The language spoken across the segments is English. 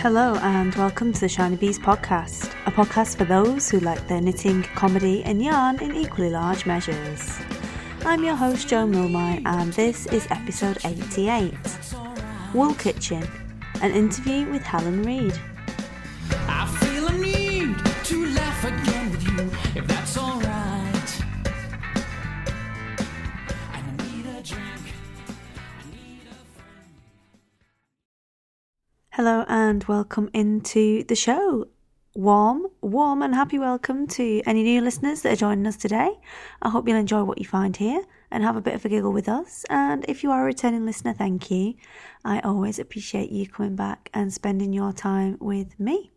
Hello, and welcome to the Shiny Bees podcast, a podcast for those who like their knitting, comedy, and yarn in equally large measures. I'm your host, Jo Milmine, and this is episode 88 Wool Kitchen, an interview with Helen Reed. I feel a need to laugh again with you, if that's alright. Hello, and welcome into the show. Warm, warm, and happy welcome to any new listeners that are joining us today. I hope you'll enjoy what you find here and have a bit of a giggle with us. And if you are a returning listener, thank you. I always appreciate you coming back and spending your time with me.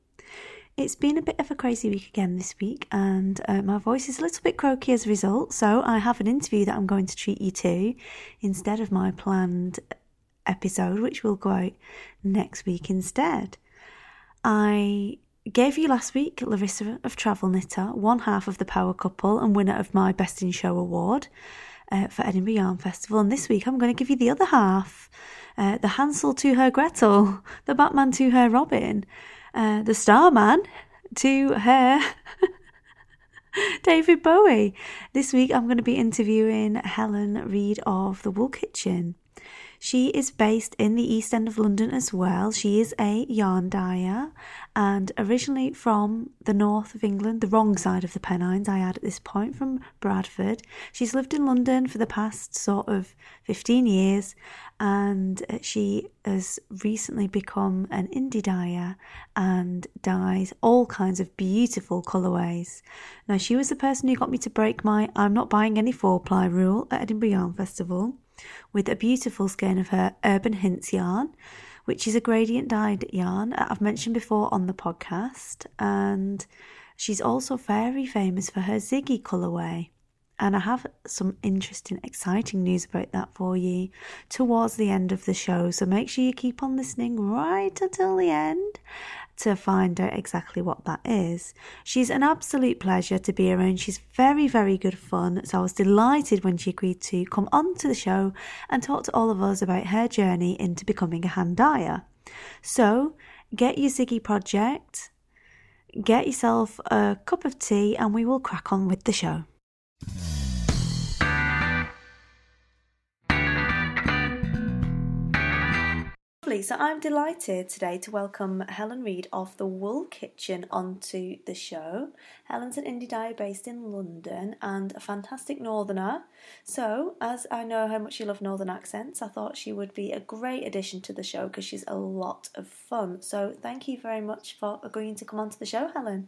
It's been a bit of a crazy week again this week, and uh, my voice is a little bit croaky as a result. So, I have an interview that I'm going to treat you to instead of my planned episode, which will go out next week instead. I gave you last week Larissa of Travel Knitter, one half of the Power Couple and winner of my Best in Show award uh, for Edinburgh Yarn Festival. And this week I'm going to give you the other half uh, the Hansel to her Gretel, the Batman to her Robin, uh, the Starman to her. David Bowie. This week I'm going to be interviewing Helen Reed of the Wool Kitchen. She is based in the East End of London as well. She is a yarn dyer and originally from the north of England, the wrong side of the Pennines, I add at this point, from Bradford. She's lived in London for the past sort of 15 years and she has recently become an indie dyer and dyes all kinds of beautiful colourways. Now, she was the person who got me to break my I'm not buying any four ply rule at Edinburgh Yarn Festival with a beautiful skein of her Urban Hints yarn, which is a gradient dyed yarn I've mentioned before on the podcast. And she's also very famous for her Ziggy colourway. And I have some interesting, exciting news about that for you towards the end of the show. So make sure you keep on listening right until the end to find out exactly what that is. She's an absolute pleasure to be around. She's very, very good fun. So I was delighted when she agreed to come on to the show and talk to all of us about her journey into becoming a hand dyer. So get your Ziggy project, get yourself a cup of tea, and we will crack on with the show. Lovely. So I'm delighted today to welcome Helen Reed of the Wool Kitchen onto the show. Helen's an indie dyer based in London and a fantastic northerner. So, as I know how much you love northern accents, I thought she would be a great addition to the show because she's a lot of fun. So, thank you very much for agreeing to come onto the show, Helen.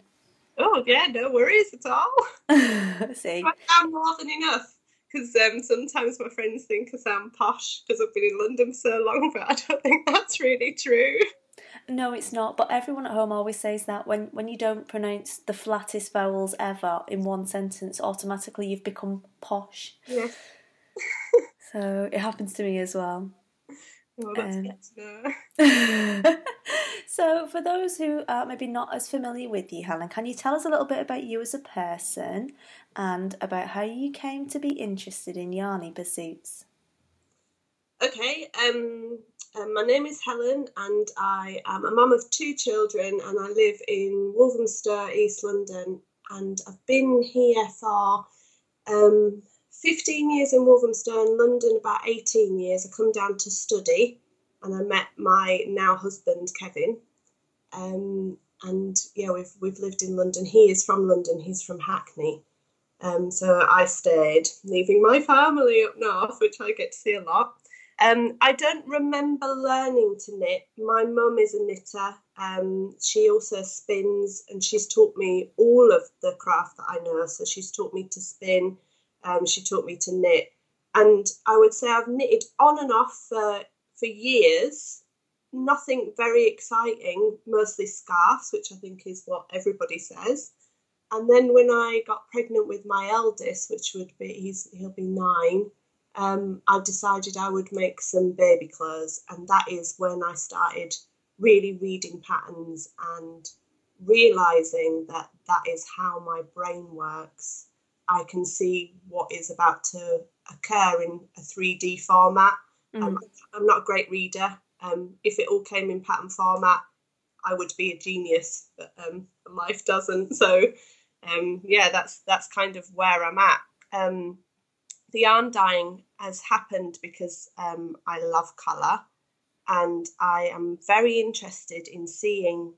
Oh yeah, no worries at all. See, I'm more than enough. Because um, sometimes my friends think I sound posh because I've been in London for so long, but I don't think that's really true. no, it's not. But everyone at home always says that when when you don't pronounce the flattest vowels ever in one sentence, automatically you've become posh. Yeah. So it happens to me as well. Well, that's Um, good to know. so, for those who are maybe not as familiar with you, Helen, can you tell us a little bit about you as a person and about how you came to be interested in yarny pursuits? Okay, um, um, my name is Helen, and I am a mum of two children, and I live in Walthamstow, East London, and I've been here for um, 15 years in Walthamstow London, about 18 years. I come down to study, and I met my now husband Kevin, um, and yeah, we've we've lived in London. He is from London. He's from Hackney. Um, so I stayed, leaving my family up north, which I get to see a lot. Um, I don't remember learning to knit. My mum is a knitter. Um, she also spins, and she's taught me all of the craft that I know. So she's taught me to spin. Um, she taught me to knit, and I would say I've knitted on and off for for years. Nothing very exciting, mostly scarves, which I think is what everybody says. And then when I got pregnant with my eldest, which would be he's he'll be nine, um, I decided I would make some baby clothes, and that is when I started really reading patterns and realizing that that is how my brain works. I can see what is about to occur in a 3D format. Um, I'm not a great reader. Um, if it all came in pattern format, I would be a genius, but um, life doesn't. So um, yeah, that's that's kind of where I'm at. Um, the yarn dyeing has happened because um, I love colour, and I am very interested in seeing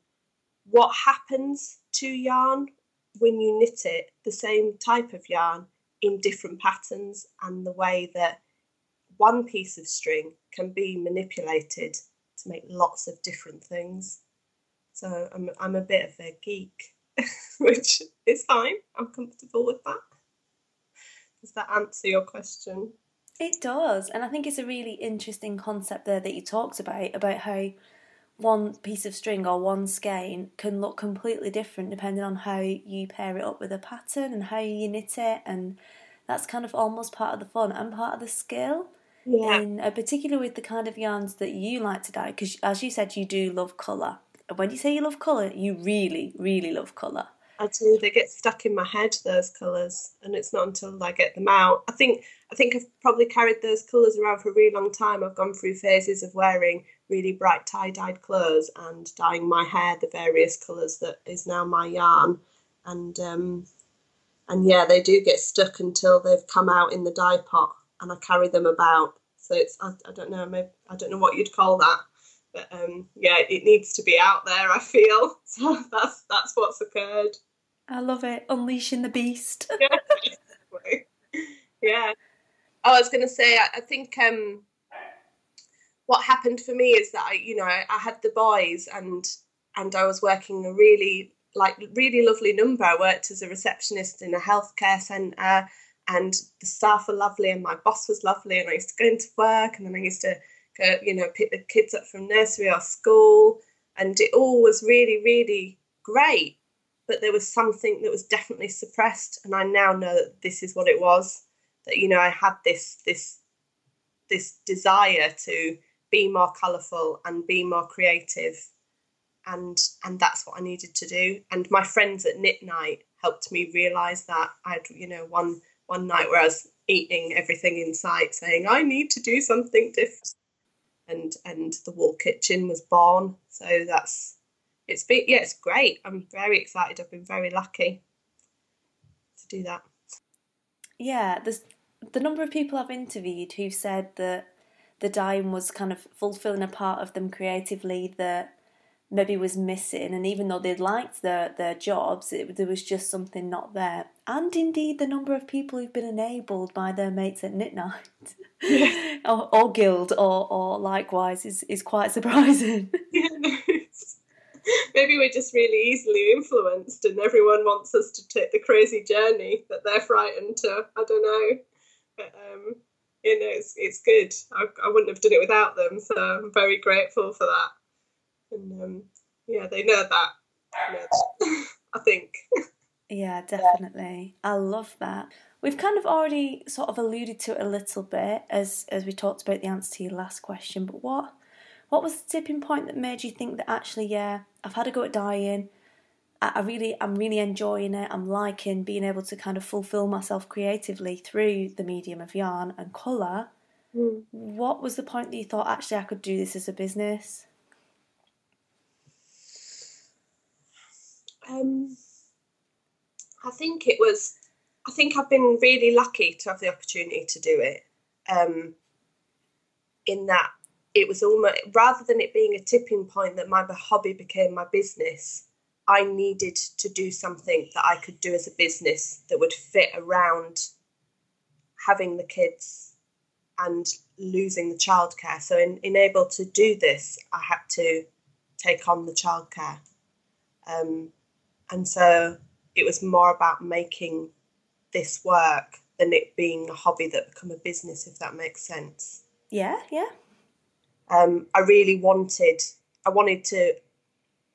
what happens to yarn when you knit it, the same type of yarn in different patterns, and the way that one piece of string can be manipulated to make lots of different things. So I'm I'm a bit of a geek, which is fine. I'm comfortable with that. Does that answer your question? It does, and I think it's a really interesting concept there that you talked about about how one piece of string or one skein can look completely different depending on how you pair it up with a pattern and how you knit it, and that's kind of almost part of the fun and part of the skill. Yeah. And uh, particularly with the kind of yarns that you like to dye, because as you said, you do love colour. And when you say you love colour, you really, really love colour. I do. They get stuck in my head those colours, and it's not until I get them out. I think I think I've probably carried those colours around for a really long time. I've gone through phases of wearing really bright tie dyed clothes and dyeing my hair the various colours that is now my yarn, and um, and yeah, they do get stuck until they've come out in the dye pot, and I carry them about. So it's I, I don't know maybe I don't know what you'd call that. But um, yeah, it needs to be out there. I feel so. That's that's what's occurred. I love it. Unleashing the beast. yeah. yeah. Oh, I was going to say, I, I think um, what happened for me is that I, you know, I, I had the boys and and I was working a really like really lovely number. I worked as a receptionist in a healthcare centre, and the staff were lovely, and my boss was lovely, and I used to go into work, and then I used to go, you know, pick the kids up from nursery or school, and it all was really, really great. But there was something that was definitely suppressed, and I now know that this is what it was. That you know, I had this this this desire to be more colourful and be more creative, and and that's what I needed to do. And my friends at Knit Night helped me realise that. I had you know one one night where I was eating everything in sight, saying I need to do something different and and the Wool Kitchen was born. So that's it's been yeah, it's great. I'm very excited. I've been very lucky to do that. Yeah, there's the number of people I've interviewed who've said that the dyeing was kind of fulfilling a part of them creatively that maybe was missing, and even though they liked their their jobs, it, there was just something not there. And indeed, the number of people who've been enabled by their mates at Knit Night, or, or guild, or or likewise, is is quite surprising. Yeah, maybe we're just really easily influenced, and everyone wants us to take the crazy journey that they're frightened to. I don't know, but um, you know, it's it's good. I, I wouldn't have done it without them, so I'm very grateful for that. And um, yeah, they know that. I think. Yeah, definitely. I love that. We've kind of already sort of alluded to it a little bit as as we talked about the answer to your last question, but what what was the tipping point that made you think that actually, yeah, I've had a go at dyeing. I, I really I'm really enjoying it. I'm liking being able to kind of fulfill myself creatively through the medium of yarn and colour. Mm. What was the point that you thought actually I could do this as a business? Um, I think it was. I think I've been really lucky to have the opportunity to do it. Um, in that it was almost rather than it being a tipping point that my hobby became my business. I needed to do something that I could do as a business that would fit around having the kids and losing the childcare. So, in, in able to do this, I had to take on the childcare. Um, and so it was more about making this work than it being a hobby that become a business, if that makes sense. Yeah, yeah. Um, I really wanted, I wanted to,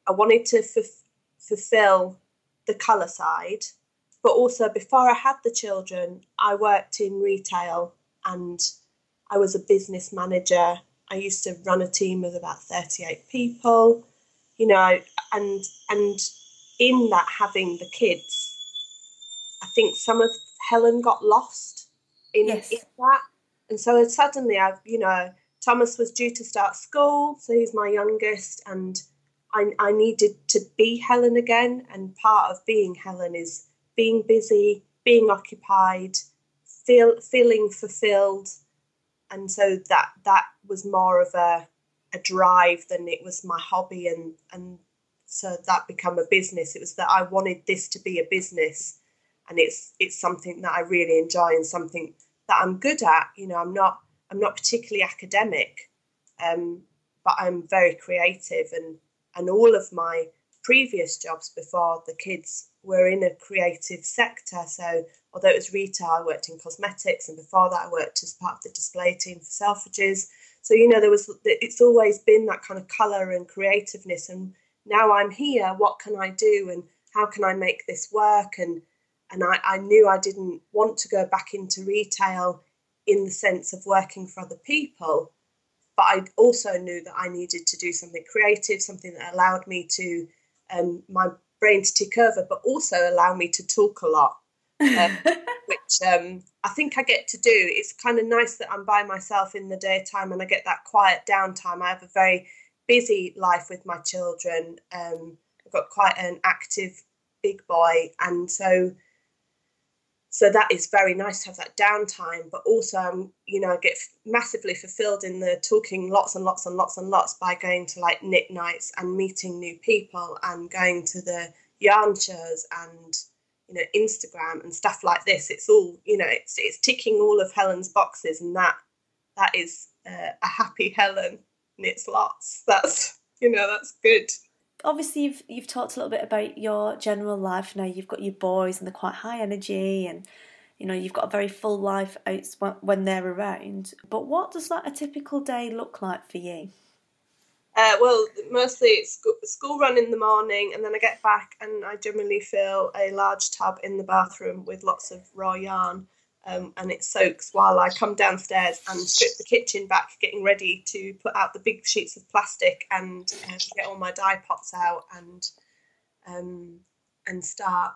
I wanted to f- fulfill the colour side, but also before I had the children, I worked in retail and I was a business manager. I used to run a team of about 38 people, you know, and and in that having the kids, I think some of Helen got lost in, Yes. in that. And so suddenly I've, you know, Thomas was due to start school, so he's my youngest, and I, I needed to be Helen again, and part of being Helen is being busy, being occupied, feel feeling fulfilled, and so that that was more of a a drive than it was my hobby, and and so that become a business. It was that I wanted this to be a business, and it's it's something that I really enjoy and something that I'm good at. You know, I'm not I'm not particularly academic, um, but I'm very creative and and all of my previous jobs before the kids were in a creative sector. So although it was retail, I worked in cosmetics, and before that, I worked as part of the display team for Selfridges. So you know, there was it's always been that kind of color and creativeness. And now I'm here. What can I do? And how can I make this work? And and I, I knew I didn't want to go back into retail in the sense of working for other people but I also knew that I needed to do something creative, something that allowed me to um, my brain to tick over, but also allow me to talk a lot, um, which um, I think I get to do. It's kind of nice that I'm by myself in the daytime and I get that quiet downtime. I have a very busy life with my children. Um, I've got quite an active big boy, and so so that is very nice to have that downtime but also um, you know I get massively fulfilled in the talking lots and lots and lots and lots by going to like knit nights and meeting new people and going to the yarn shows and you know instagram and stuff like this it's all you know it's it's ticking all of helen's boxes and that that is uh, a happy helen knits lots. That's you know that's good. Obviously you've you've talked a little bit about your general life. Now you've got your boys and they're quite high energy and you know you've got a very full life out when they're around. But what does like a typical day look like for you? Uh, well mostly it's school, school run in the morning and then i get back and i generally fill a large tub in the bathroom with lots of raw yarn um, and it soaks while I come downstairs and strip the kitchen back, getting ready to put out the big sheets of plastic and uh, get all my dye pots out and um, and start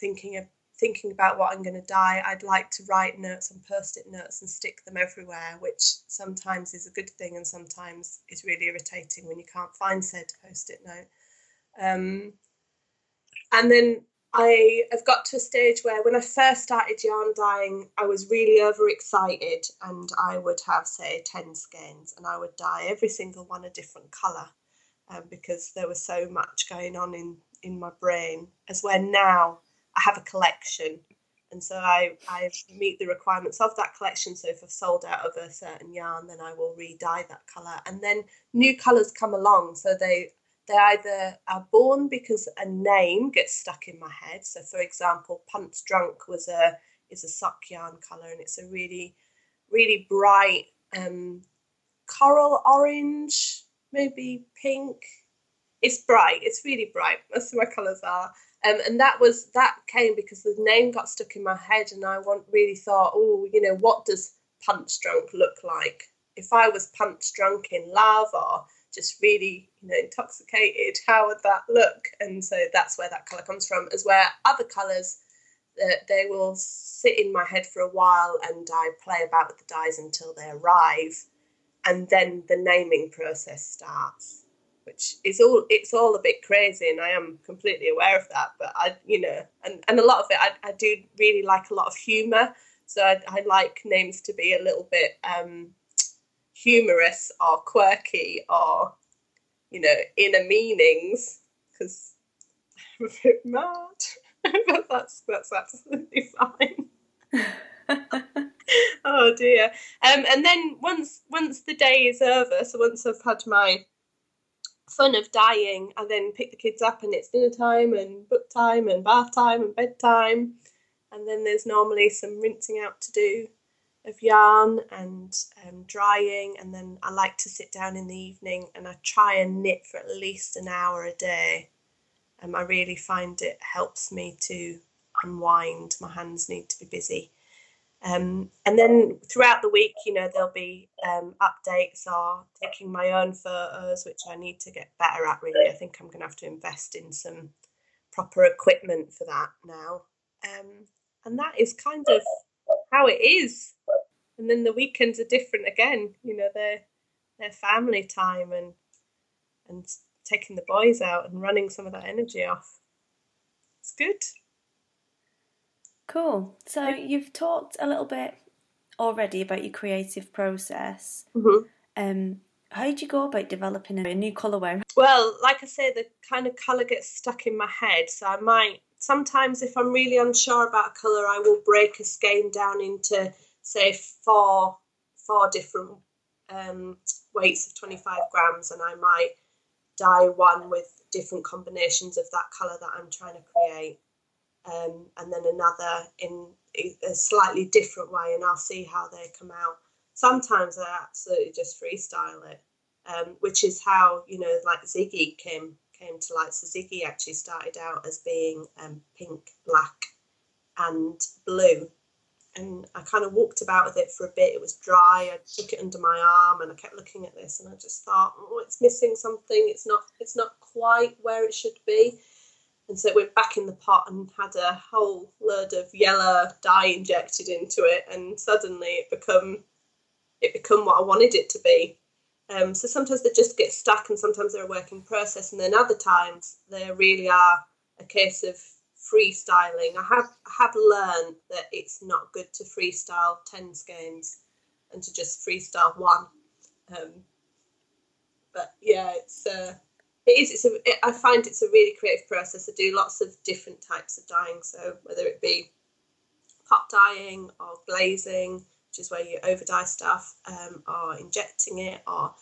thinking of thinking about what I'm going to dye. I'd like to write notes on post-it notes and stick them everywhere, which sometimes is a good thing and sometimes is really irritating when you can't find said post-it note. Um, and then I have got to a stage where when I first started yarn dyeing, I was really overexcited and I would have, say, 10 skeins and I would dye every single one a different colour um, because there was so much going on in, in my brain. As where now I have a collection and so I, I meet the requirements of that collection. So if I've sold out of a certain yarn, then I will re-dye that colour. And then new colours come along, so they they either are born because a name gets stuck in my head. So, for example, Punch Drunk was a is a sock yarn color, and it's a really, really bright um, coral orange, maybe pink. It's bright. It's really bright. That's what my colors are. Um, and that was that came because the name got stuck in my head, and I want really thought, oh, you know, what does punch drunk look like? If I was punch drunk in love, or just really you know intoxicated how would that look? And so that's where that color comes from as where other colors uh, they will sit in my head for a while and i play about with the dyes until they arrive. And then the naming process starts which is all it's all a bit crazy and i am completely aware of that but i you know and, and a lot of it I, I do really like a lot of humor so I, I like names to be a little bit um, humorous or quirky or you know inner meanings because I'm a bit mad. But that's that's absolutely fine. Oh dear. Um, and then once once the day is over so once I've had my fun of dying, I then pick the kids up and it's dinner time and book time and bath time and bedtime. And then there's normally some rinsing out to do of yarn and um, drying, and then I like to sit down in the evening and I try and knit for at least an hour a day. Um, I really find it helps me to unwind. My hands need to be busy. Um, and then throughout the week, you know, there'll be um, updates or taking my own photos, which I need to get better at. Really, I think I'm going to have to invest in some proper equipment for that now. Um, and that is kind of how it is and then the weekends are different again. You know, they're they're family time and and taking the boys out and running some of that energy off. It's good. Cool. So you've talked a little bit already about your creative process. Mhm. Um, how did you go about developing a new colourway? Well, like I say, the kind of colour gets stuck in my head, so I might sometimes, if I'm really unsure about a colour, I will break a skein down into say four four different um, weights of 25 grams, and I might dye one with different combinations of that colour that I'm trying to create, um, and then another in a slightly different way, and I'll see how they come out. Sometimes I absolutely just freestyle it, um, which is how you know, like Ziggy came came to light. So Ziggy actually started out as being um, pink, black, and blue, and I kind of walked about with it for a bit. It was dry. I took it under my arm, and I kept looking at this, and I just thought, oh, it's missing something. It's not. It's not quite where it should be. And so it went back in the pot and had a whole load of yellow dye injected into it, and suddenly it become it become what I wanted it to be. Um, so sometimes they just get stuck, and sometimes they're a work in process, and then other times they really are a case of freestyling. I have I have learned that it's not good to freestyle ten skeins and to just freestyle one. Um, but yeah, it's uh, it is. It's a. It, I find it's a really creative process. I do lots of different types of dyeing. So whether it be pot dyeing or glazing, which is where you over dye stuff, um, or injecting it, or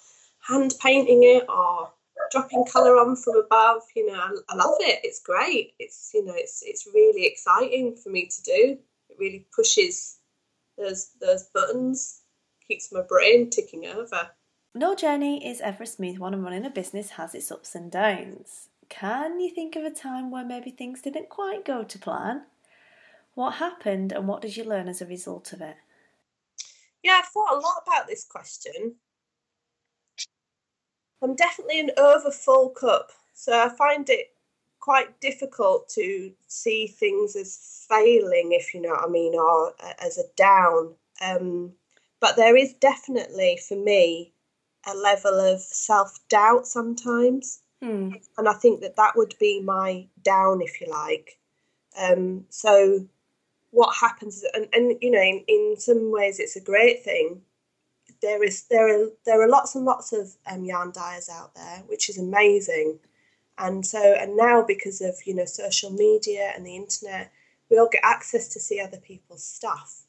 hand painting it, or dropping colour on from above. You know, I, I love it. It's great. It's you know, it's it's really exciting for me to do. It really pushes those those buttons, keeps my brain ticking over. No journey is ever a smooth one, and running a business has its ups and downs. Can you think of a time where maybe things didn't quite go to plan? What happened, and what did you learn as a result of it? Yeah, I've thought a lot about this question. I'm definitely an over full cup, so I find it quite difficult to see things as failing, if you know what I mean, or uh, as a down. Um, but there is definitely, for me, a level of self doubt sometimes. Hmm. And I think that that would be my down, if you like. Um, so, what happens, and, and you know, in, in some ways, it's a great thing. There is there are there are lots and lots of um, yarn dyers out there, which is amazing. And so, and now because of you know social media and the internet, we all get access to see other people's stuff.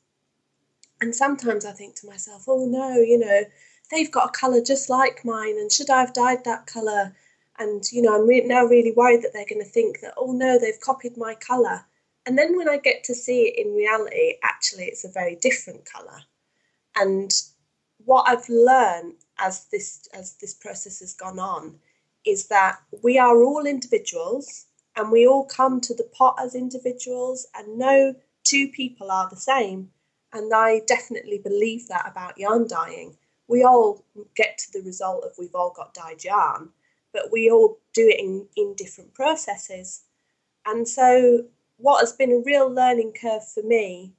And sometimes I think to myself, oh no, you know, they've got a colour just like mine, and should I have dyed that colour? And you know, I'm re- now really worried that they're going to think that, oh no, they've copied my colour. And then when I get to see it in reality, actually, it's a very different colour. And what I've learned as this as this process has gone on is that we are all individuals, and we all come to the pot as individuals, and no two people are the same. And I definitely believe that about yarn dyeing we all get to the result of we've all got dyed yarn, but we all do it in, in different processes. And so, what has been a real learning curve for me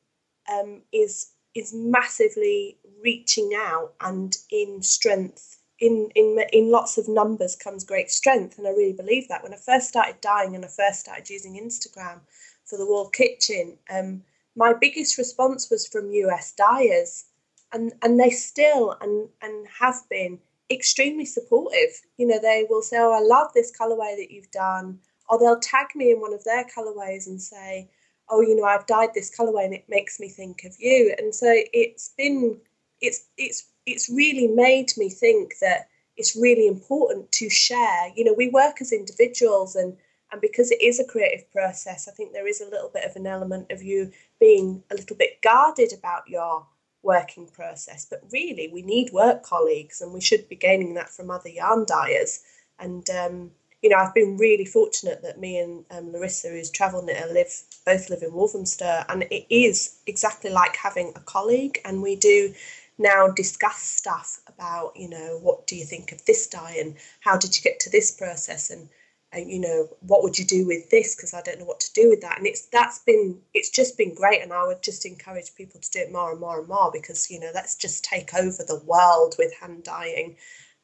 um, is is massively reaching out and in strength. In, in in lots of numbers comes great strength, and I really believe that. When I first started dyeing and I first started using Instagram for the Wool Kitchen, um, my biggest response was from US dyers and and they still and and have been extremely supportive. You know, they will say, "Oh, I love this colorway that you've done," or they'll tag me in one of their colorways and say, "Oh, you know, I've dyed this colorway and it makes me think of you." And so it's been it's it's it's really made me think that it's really important to share. You know, we work as individuals and and because it is a creative process, I think there is a little bit of an element of you being a little bit guarded about your working process. But really, we need work colleagues, and we should be gaining that from other yarn dyers. And um, you know, I've been really fortunate that me and um, Larissa, who's travel knitter, live both live in Walthamstow, and it is exactly like having a colleague. And we do now discuss stuff about, you know, what do you think of this dye, and how did you get to this process, and and you know what would you do with this because i don't know what to do with that and it's that's been it's just been great and i would just encourage people to do it more and more and more because you know let's just take over the world with hand dyeing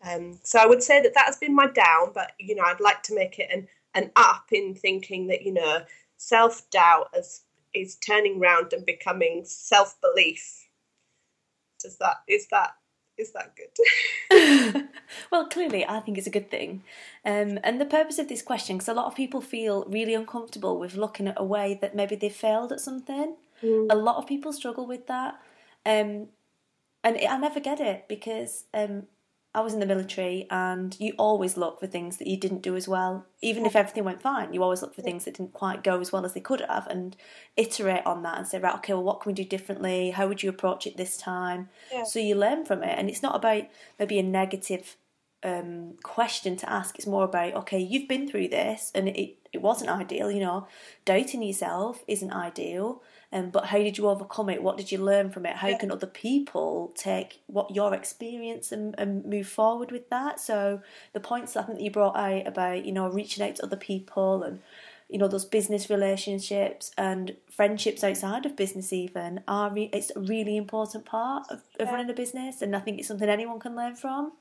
Um, so I would say that that has been my down, but you know, I'd like to make it an an up in thinking that you know self doubt is is turning round and becoming self belief. Does that is that is that good? well, clearly, I think it's a good thing. Um, and the purpose of this question, because a lot of people feel really uncomfortable with looking at a way that maybe they failed at something. Mm. A lot of people struggle with that. Um, and I never get it because um, I was in the military and you always look for things that you didn't do as well. Even if everything went fine, you always look for things that didn't quite go as well as they could have and iterate on that and say, right, okay, well, what can we do differently? How would you approach it this time? Yeah. So you learn from it. And it's not about maybe a negative um, question to ask. It's more about, okay, you've been through this and it, it wasn't ideal, you know, doubting yourself isn't ideal. Um, but how did you overcome it? What did you learn from it? How Yeah. can other people take what your experience and, and move forward with that? So the points I think that you brought out about you know reaching out to other people and you know those business relationships and friendships outside of business even are re- it's a really important part of, of Yeah. running a business and I think it's something anyone can learn from.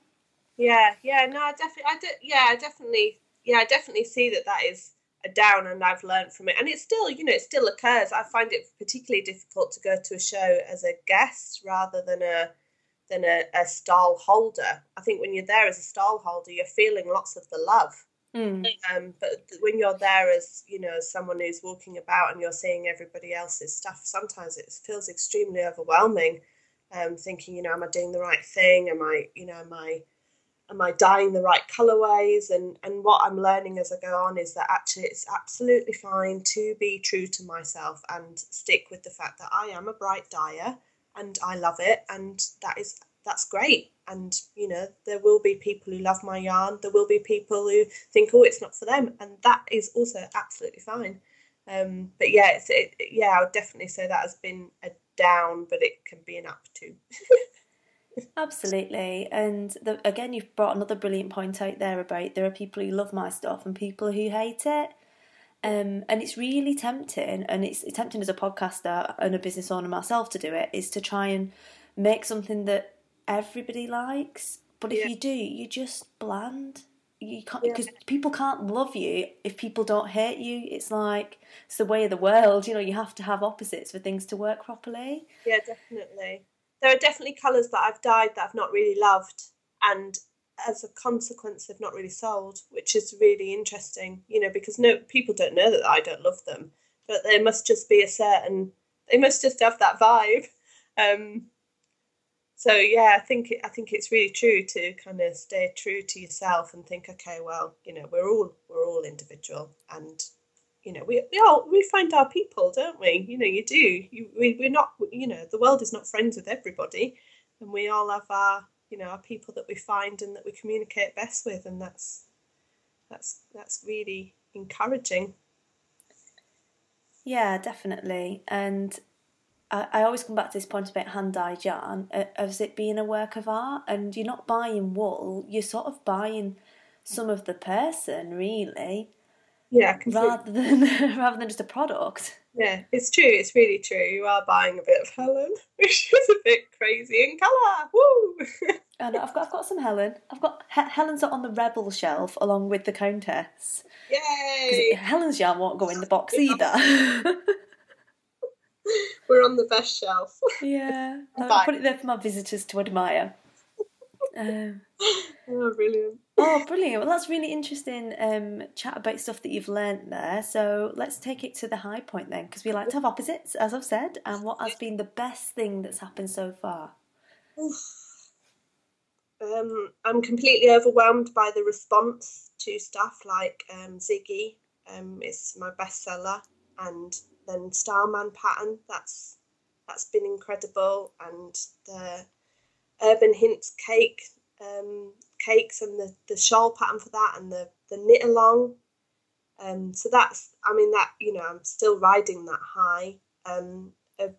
Yeah, yeah, no, I definitely, I de- yeah, I definitely, yeah, I definitely see that that is down, and I've learned from it, and it still, you know, it still occurs. I find it particularly difficult to go to a show as a guest rather than a than a, a stall holder. I think when you're there as a stall holder, you're feeling lots of the love. Mm. Um, but when you're there as you know as someone who's walking about and you're seeing everybody else's stuff, sometimes it feels extremely overwhelming. Um, thinking, you know, am I doing the right thing? Am I, you know, am I, am I dyeing the right colorways? And and what I'm learning as I go on is that actually it's absolutely fine to be true to myself and stick with the fact that I am a bright dyer and I love it, and that is that's great. And you know, there will be people who love my yarn. There will be people who think, oh, it's not for them, and that is also absolutely fine. Um, but yeah, it's it, yeah, I would definitely say that has been a down, but it can be an up too. Absolutely, and the, again, you've brought another brilliant point out there about there are people who love my stuff and people who hate it, um, and it's really tempting, and it's, tempting as a podcaster and a business owner myself to do it is to try and make something that everybody likes, but if Yeah. you do, you're just bland. You can't Yeah. because people can't love you if people don't hate you. It's like it's the way of the world. You know, you have to have opposites for things to work properly. Yeah, definitely. There are definitely colours that I've dyed that I've not really loved, and as a consequence, they've not really sold, which is really interesting. You know, because no people don't know that I don't love them, but there must just be a certain. They must just have that vibe. Um, so yeah, I think I think it's really true to kind of stay true to yourself and think, okay, well, you know, we're all we're all individual, and you know, we we all we find our people, don't we? You know, you do. You we we're not. You know, the world is not friends with everybody, and we all have our you know our people that we find and that we communicate best with, and that's that's that's really encouraging. Yeah, definitely. And I, I always come back to this point about hand dyed yarn uh, as it being a work of art. And you're not buying wool, you're sort of buying some of the person, really, Yeah, completely. rather than rather than just a product. Yeah, it's true. It's really true. You are buying a bit of Helen, which is a bit crazy in colour. Woo! And I've got I've got some Helen. I've got He- Helen's are on the Rebel shelf along with the Countess. Yay! Helen's yarn won't go in the box either. We're on the best shelf. yeah, I'll put it there for my visitors to admire. Um, Oh, brilliant. Oh, brilliant. Well, that's really interesting um, chat about stuff that you've learnt there. So let's take it to the high point then, because we like to have opposites, as I've said. And what has been the best thing that's happened so far? Um, I'm completely overwhelmed by the response to stuff like um, Ziggy. Um, it's my bestseller, and then Starman pattern. That's that's been incredible, and the Urban Hints cake um, cakes and the, the shawl pattern for that, and the the knit along. Um, so that's I mean that you know I'm still riding that high. Um, uh,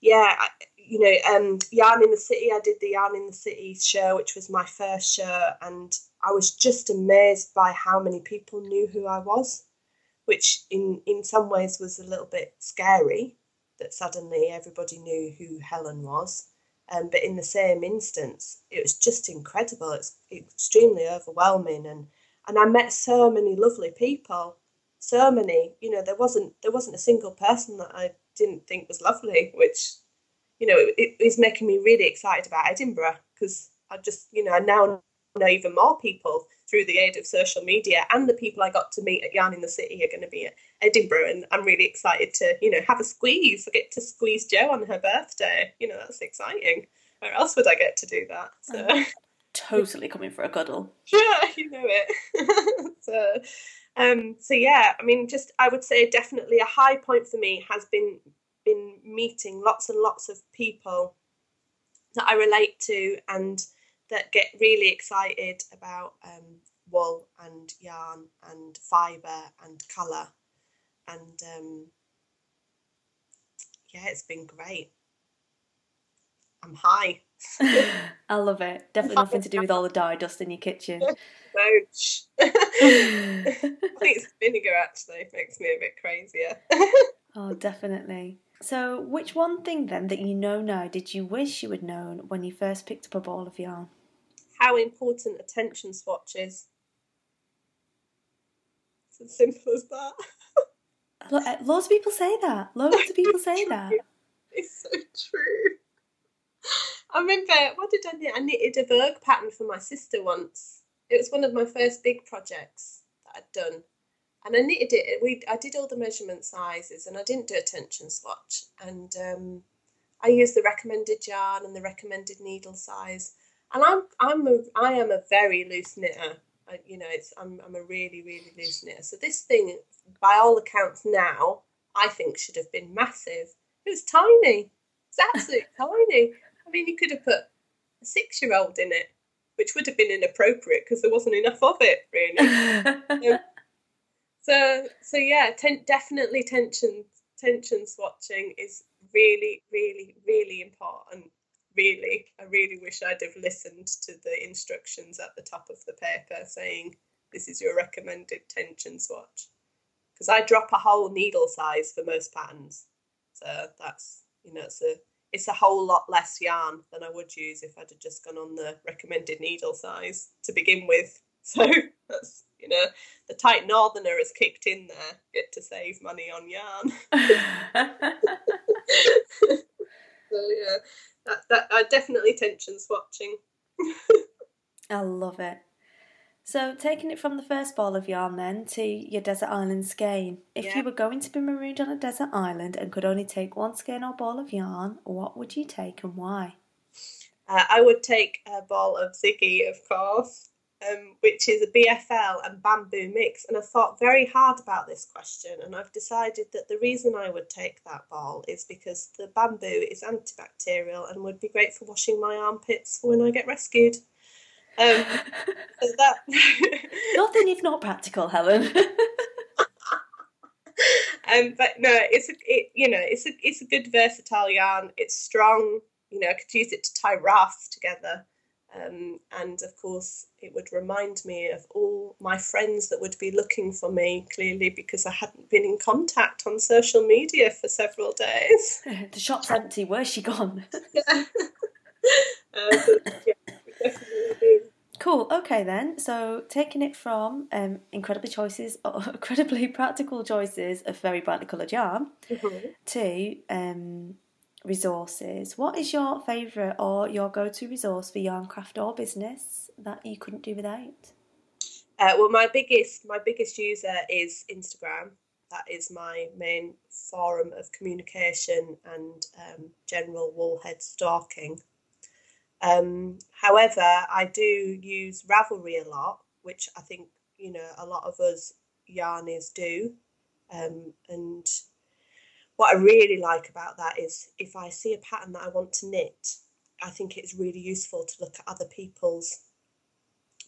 yeah, I, you know, um, Yarn in the City. I did the Yarn in the City show, which was my first show, and I was just amazed by how many people knew who I was, which in in some ways was a little bit scary that suddenly everybody knew who Helen was. Um, but in the same instance, it was just incredible. It's extremely overwhelming, and and I met so many lovely people, so many. You know, there wasn't there wasn't a single person that I didn't think was lovely, which you know it, is making me really excited about Edinburgh because I just you know I now know even more people through the aid of social media and the people I got to meet at Yarn in the City are going to be at Edinburgh and I'm really excited to you know have a squeeze I get to squeeze Jo on her birthday you know that's exciting where else would I get to do that so Oh. Totally coming for a cuddle. yeah you know it so um so yeah I mean just I would say definitely a high point for me has been been meeting lots and lots of people that I relate to and that get really excited about um, wool and yarn and fibre and colour. And um, yeah, it's been great. I'm high. I love it. Definitely nothing to do with all the dye dust in your kitchen. Ouch. I think it's vinegar actually makes me a bit crazier. oh, definitely. So, which one thing then that you know now did you wish you had known when you first picked up a ball of yarn? How important a tension swatch is. It's as simple as that. Lo- uh, Loads of people say that. Loads of people say that. It's so true. I remember, what did I knit? I knitted a Vogue pattern for my sister once. It was one of my first big projects that I'd done. And I knitted it. We I did all the measurement sizes, and I didn't do a tension swatch. And um, I used the recommended yarn and the recommended needle size. And I'm I'm a I am a very loose knitter. I, you know, it's I'm I'm a really really loose knitter. So this thing, by all accounts now, I think should have been massive. It was tiny. It's absolutely tiny. I mean, you could have put a six year old in it, which would have been inappropriate because there wasn't enough of it, really. so, so yeah, ten, definitely tension tension swatching is really, really, really important. Really, I really wish I'd have listened to the instructions at the top of the paper saying this is your recommended tension swatch. Because I drop a whole needle size for most patterns, so that's you know it's a it's a whole lot less yarn than I would use if I'd have just gone on the recommended needle size to begin with. So that's you know the tight northerner has kicked in there. Get to save money on yarn. so yeah, that that I definitely tension swatching. I love it. So, taking it from the first ball of yarn then to your desert island skein. If Yeah. you were going to be marooned on a desert island and could only take one skein or ball of yarn, what would you take and why? Uh, I would take a ball of Ziggy, of course, um, which is a BFL and bamboo mix. And I thought very hard about this question, and I've decided that the reason I would take that ball is because the bamboo is antibacterial and would be great for washing my armpits for when I get rescued. Um, so that Nothing if not practical, Helen. um, but no, it's a it, you know it's a it's a good versatile yarn. It's strong. You know, I could use it to tie rafts together, um, and of course, it would remind me of all my friends that would be looking for me. Clearly, because I hadn't been in contact on social media for several days. the shop's empty. Where's she gone? Uh, so, yeah, it definitely be. Cool. Okay then. So taking it from um, incredibly choices, incredibly practical choices of very brightly coloured yarn Mhm. to um, resources. What is your favourite or your go-to resource for yarn craft or business that you couldn't do without? Uh, well, my biggest my biggest user is Instagram. That is my main forum of communication and um, general woolhead stalking. Um, however, I do use Ravelry a lot, which I think you know a lot of us yarnies do. Um, and what I really like about that is if I see a pattern that I want to knit, I think it's really useful to look at other people's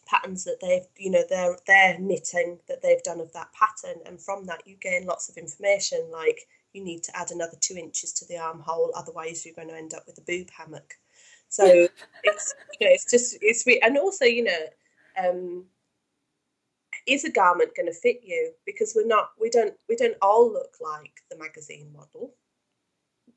patterns that they've you know their their knitting that they've done of that pattern. And from that you gain lots of information like you need to add another two inches to the armhole otherwise you're going to end up with a boob hammock. So it's you know it's just it's re- and also you know um is a garment going to fit you because we're not we don't we don't all look like the magazine model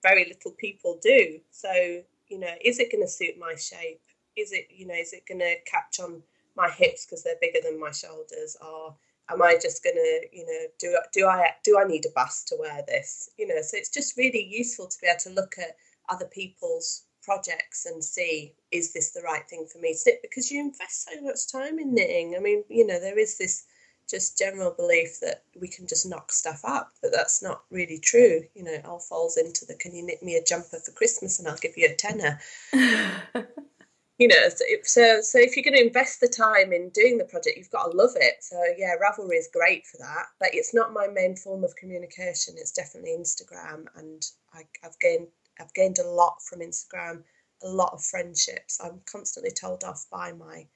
very little people do so you know, is it going to suit my shape? Is it, you know, is it going to catch on my hips because they're bigger than my shoulders? Or am I just going to, you know, do do I do I need a bust to wear this? You know, so it's just really useful to be able to look at other people's projects and see is this the right thing for me to knit because you invest so much time in knitting. I mean, you know, there is this just general belief that we can just knock stuff up, but that's not really true. You know, it all falls into the can you knit me a jumper for Christmas and I'll give you a tenner. you know, so, so so if you're going to invest the time in doing the project, you've got to love it. So yeah, Ravelry is great for that, but it's not my main form of communication. It's definitely Instagram, and I, I've gained I've gained a lot from Instagram, a lot of friendships. I'm constantly told off by my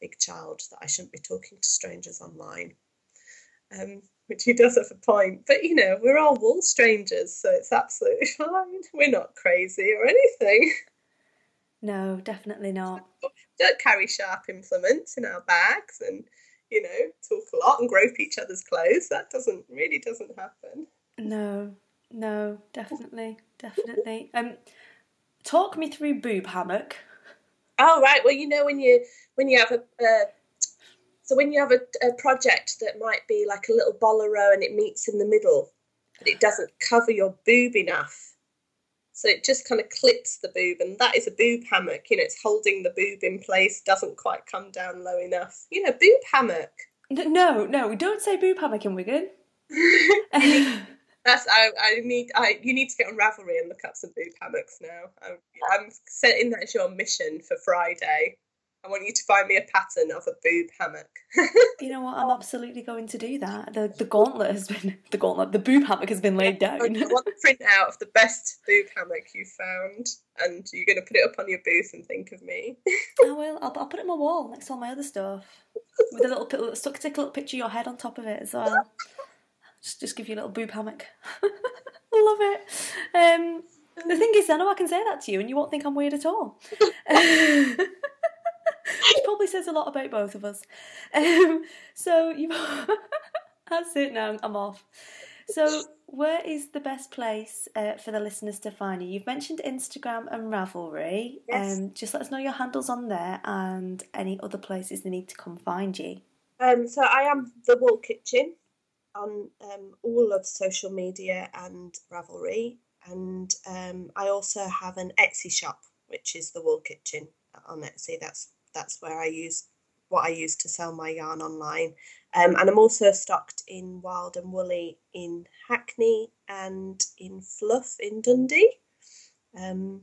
big child that I shouldn't be talking to strangers online. Um, which he does have a point. But you know, we're all wool strangers, so it's absolutely fine. We're not crazy or anything. No, definitely not. Don't carry sharp implements in our bags and, you know, talk a lot and grope each other's clothes. That doesn't really doesn't happen. No, no, definitely, definitely. Um, talk me through boob hammock. Oh right. Well, you know when you when you have a uh, so when you have a, a project that might be like a little bolero and it meets in the middle, but it doesn't cover your boob enough. So it just kind of clips the boob, and that is a boob hammock. You know, it's holding the boob in place, doesn't quite come down low enough. You know, boob hammock. No, no, we don't say boob hammock in Wigan. That's I, I need I you need to get on Ravelry and look up some boob hammocks now. I'm, I'm setting that as your mission for Friday. I want you to find me a pattern of a boob hammock. you know what? I'm absolutely going to do that. The the gauntlet has been the gauntlet. The boob hammock has been laid I down. want print out of the best boob hammock you found, and you're going to put it up on your booth and think of me. I will. I'll, I'll put it on my wall next to all my other stuff with a little pi- stuck. Take a little picture of your head on top of it as well. Just just give you a little boob hammock. Love it. Um, the thing is, I know I can say that to you, and you won't think I'm weird at all. Which probably says a lot about both of us. Um, so you, that's it. Now I'm off. So, where is the best place uh, for the listeners to find you? You've mentioned Instagram and Ravelry. Yes. Um, just let us know your handles on there and any other places they need to come find you. Um, so I am the Wool Kitchen on um, all of social media and Ravelry, and um, I also have an Etsy shop, which is the Wool Kitchen on Etsy. That's that's where I use what I use to sell my yarn online, um, and I'm also stocked in Wild and Woolly in Hackney and in Fluph in Dundee. Um,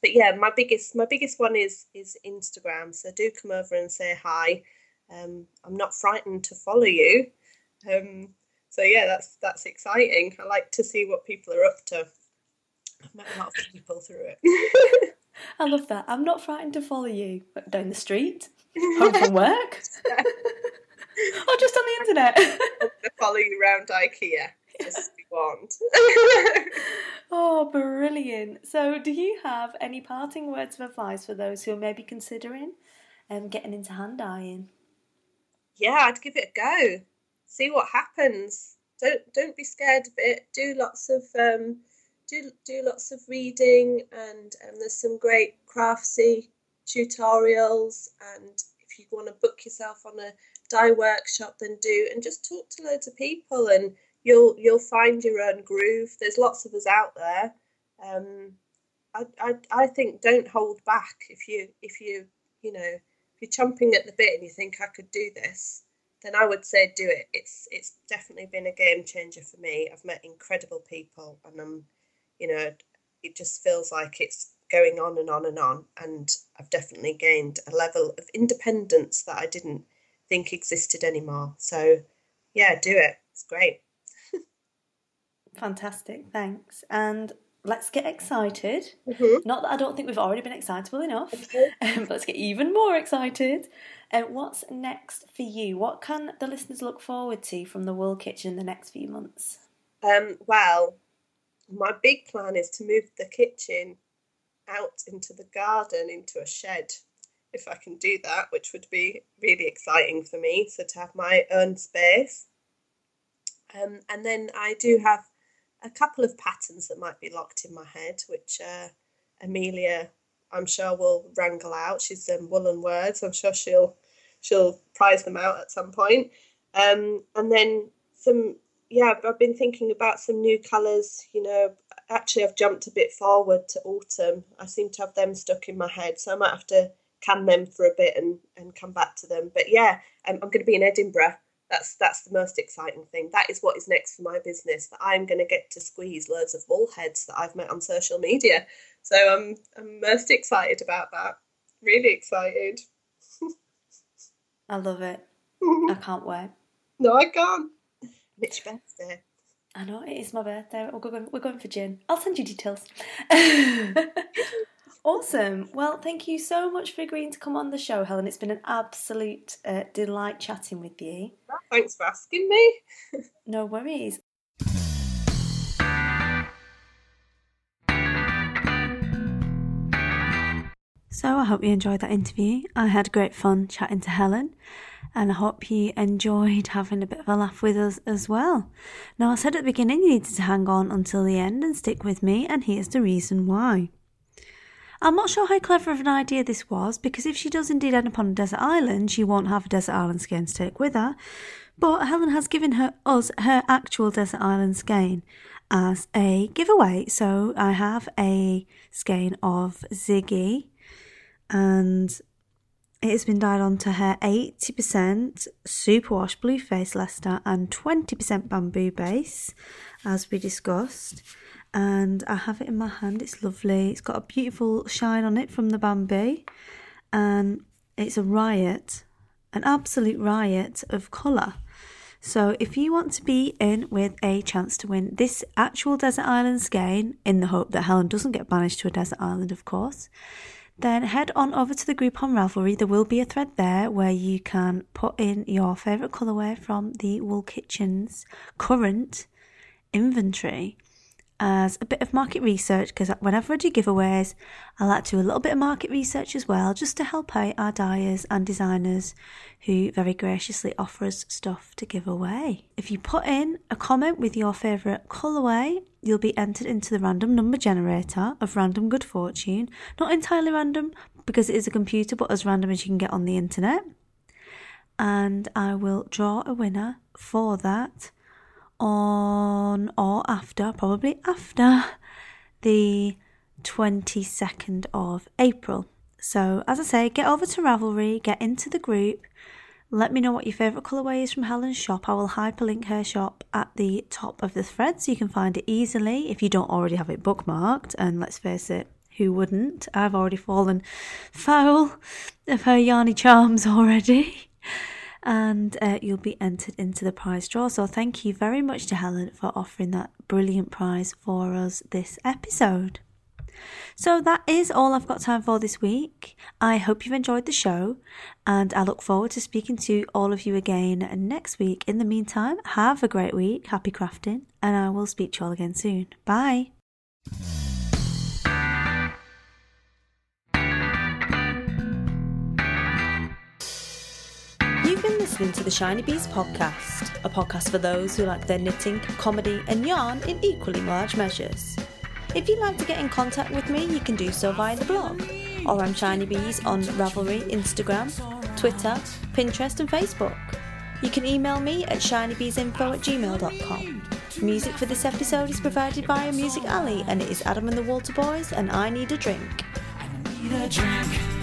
but yeah, my biggest my biggest one is is Instagram. So do come over and say hi. Um, I'm not frightened to follow you. Um, so yeah, that's that's exciting. I like to see what people are up to. I've met a lot of people through it. I love that. I'm not frightened to follow you down the street, home from work, or just on the internet. to follow you around IKEA, just if you want. oh, brilliant. So, do you have any parting words of advice for those who are maybe considering um, getting into hand dyeing? yeah, I'd give it a go. See what happens. Don't don't be scared of it. Do lots of um, do do lots of reading, and um, there's some great craftsy tutorials. And if you want to book yourself on a dye workshop, then do. And just talk to loads of people, and you'll you'll find your own groove. There's lots of us out there. Um, I, I I think don't hold back if you if you you know if you're chomping at the bit and you think I could do this, then I would say do it. It's it's definitely been a game changer for me. I've met incredible people, and I'm, you know, it just feels like it's going on and on and on. And I've definitely gained a level of independence that I didn't think existed anymore. So, yeah, do it. It's great. Fantastic, thanks. And let's get excited. Mhm. Not that I don't think we've already been excitable enough, um, but let's get even more excited. Uh, what's next for you? What can the listeners look forward to from the Wool Kitchen in the next few months? Um, well, my big plan is to move the kitchen out into the garden, into a shed, if I can do that, which would be really exciting for me. So to have my own space. Um, and then I do have a couple of patterns that might be locked in my head, which uh, Amelia I'm sure will wrangle out. She's um, woolen words. I'm sure she'll she'll prize them out at some point. Um, and then some, yeah, I've been thinking about some new colours. You know, actually, I've jumped a bit forward to autumn. I seem to have them stuck in my head, so I might have to can them for a bit and and come back to them. But yeah, um, I'm going to be in Edinburgh. That's that's the most exciting thing. That is what is next for my business. That I'm going to get to squeeze loads of wool heads that I've met on social media. So I'm I'm most excited about that. Really excited. I love it. I can't wait. No, I can't. It's your birthday. I know it is my birthday. We're going, we're going for gin. I'll send you details. awesome. Well, thank you so much for agreeing to come on the show, Helen. It's been an absolute uh, delight chatting with you. Thanks for asking me. No worries. So I hope you enjoyed that interview. I had great fun chatting to Helen, and I hope you enjoyed having a bit of a laugh with us as well. Now, I said at the beginning you needed to hang on until the end and stick with me, and here's the reason why. I'm not sure how clever of an idea this was, because if she does indeed end up on a desert island, she won't have a desert island skein to take with her. But Helen has given her us her actual desert island skein as a giveaway. So I have a skein of Ziggy and it has been dyed onto her 80% superwash blue face Leicester and 20% bamboo base, as we discussed. And I have it in my hand, it's lovely. It's got a beautiful shine on it from the bamboo, and it's a riot, an absolute riot of colour. So, if you want to be in with a chance to win this actual desert island skein, in the hope that Helen doesn't get banished to a desert island, of course, then head on over to the group on Ravelry. There will be a thread there where you can put in your favourite colourway from the Wool Kitchen's current inventory as a bit of market research because whenever I do giveaways, I like to do a little bit of market research as well just to help out our dyers and designers who very graciously offer us stuff to give away. If you put in a comment with your favourite colourway, you'll be entered into the random number generator of random good fortune. Not entirely random because it is a computer, but as random as you can get on the internet. And I will draw a winner for that on or after, probably after the 22nd of April. So, as I say, get over to Ravelry, get into the group, let me know what your favourite colourway is from Helen's shop. I will hyperlink her shop at the top of the thread so you can find it easily if you don't already have it bookmarked. And let's face it, who wouldn't? I've already fallen foul of her yarny charms already. And uh, you'll be entered into the prize draw. So, thank you very much to Helen for offering that brilliant prize for us this episode. So that is all I've got time for this week. I hope you've enjoyed the show and I look forward to speaking to all of you again next week. In the meantime, have a great week, happy crafting, and I will speak to you all again soon. Bye. You've been listening to the Shiny Bees podcast, a podcast for those who like their knitting, comedy, and yarn in equally large measures. If you'd like to get in contact with me, you can do so via the blog, or I'm Shiny Bees on Ravelry, Instagram, Twitter, Pinterest, and Facebook. You can email me at shinybeesinfo at gmail.com. Music for this episode is provided by Music Alley, and it is Adam and the Walter Boys, and I Need a Drink. Need a drink.